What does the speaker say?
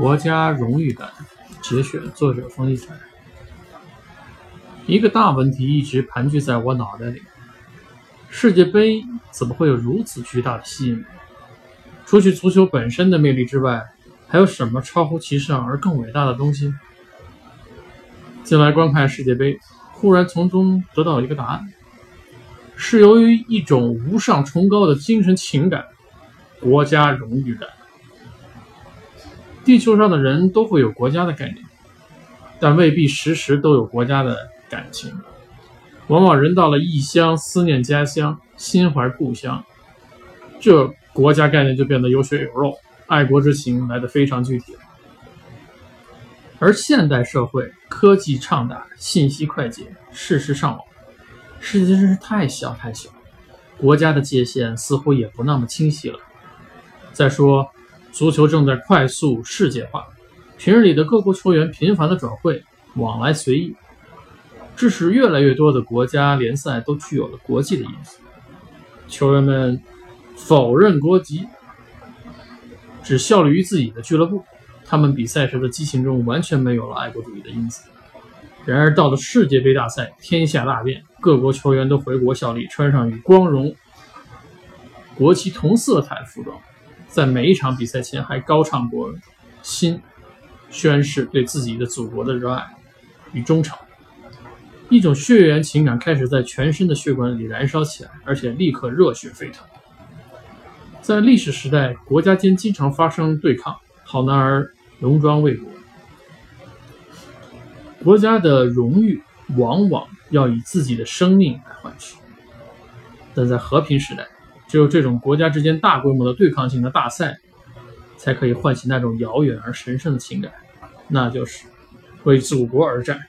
国家荣誉感节选，作者冯一才。一个大问题一直盘踞在我脑袋里：世界杯怎么会有如此巨大的吸引力？除去足球本身的魅力之外，还有什么超乎其上而更伟大的东西？近来观看世界杯，忽然从中得到一个答案：是由于一种无上崇高的精神情感——国家荣誉感。地球上的人都会有国家的概念，但未必时时都有国家的感情。往往人到了异乡，思念家乡，心怀故乡，这国家概念就变得有血有肉，爱国之情来得非常具体。而现代社会科技畅达，信息快捷，事实上网，世界真是太小太小，国家的界限似乎也不那么清晰了。再说。足球正在快速世界化，平日里的各国球员频繁的转会，往来随意，致使越来越多的国家联赛都具有了国际的因素。球员们否认国籍，只效力于自己的俱乐部，他们比赛时的激情中完全没有了爱国主义的因子。然而到了世界杯大赛，天下大变，各国球员都回国效力，穿上与光荣国旗同色彩的服装。在每一场比赛前还高唱国心，宣誓对自己的祖国的热爱与忠诚，一种血缘情感开始在全身的血管里燃烧起来，而且立刻热血沸腾。在历史时代，国家间经常发生对抗，好男儿戎装为国，国家的荣誉往往要以自己的生命来换取，但在和平时代。只有这种国家之间大规模的对抗性的大赛，才可以唤起那种遥远而神圣的情感，那就是为祖国而战。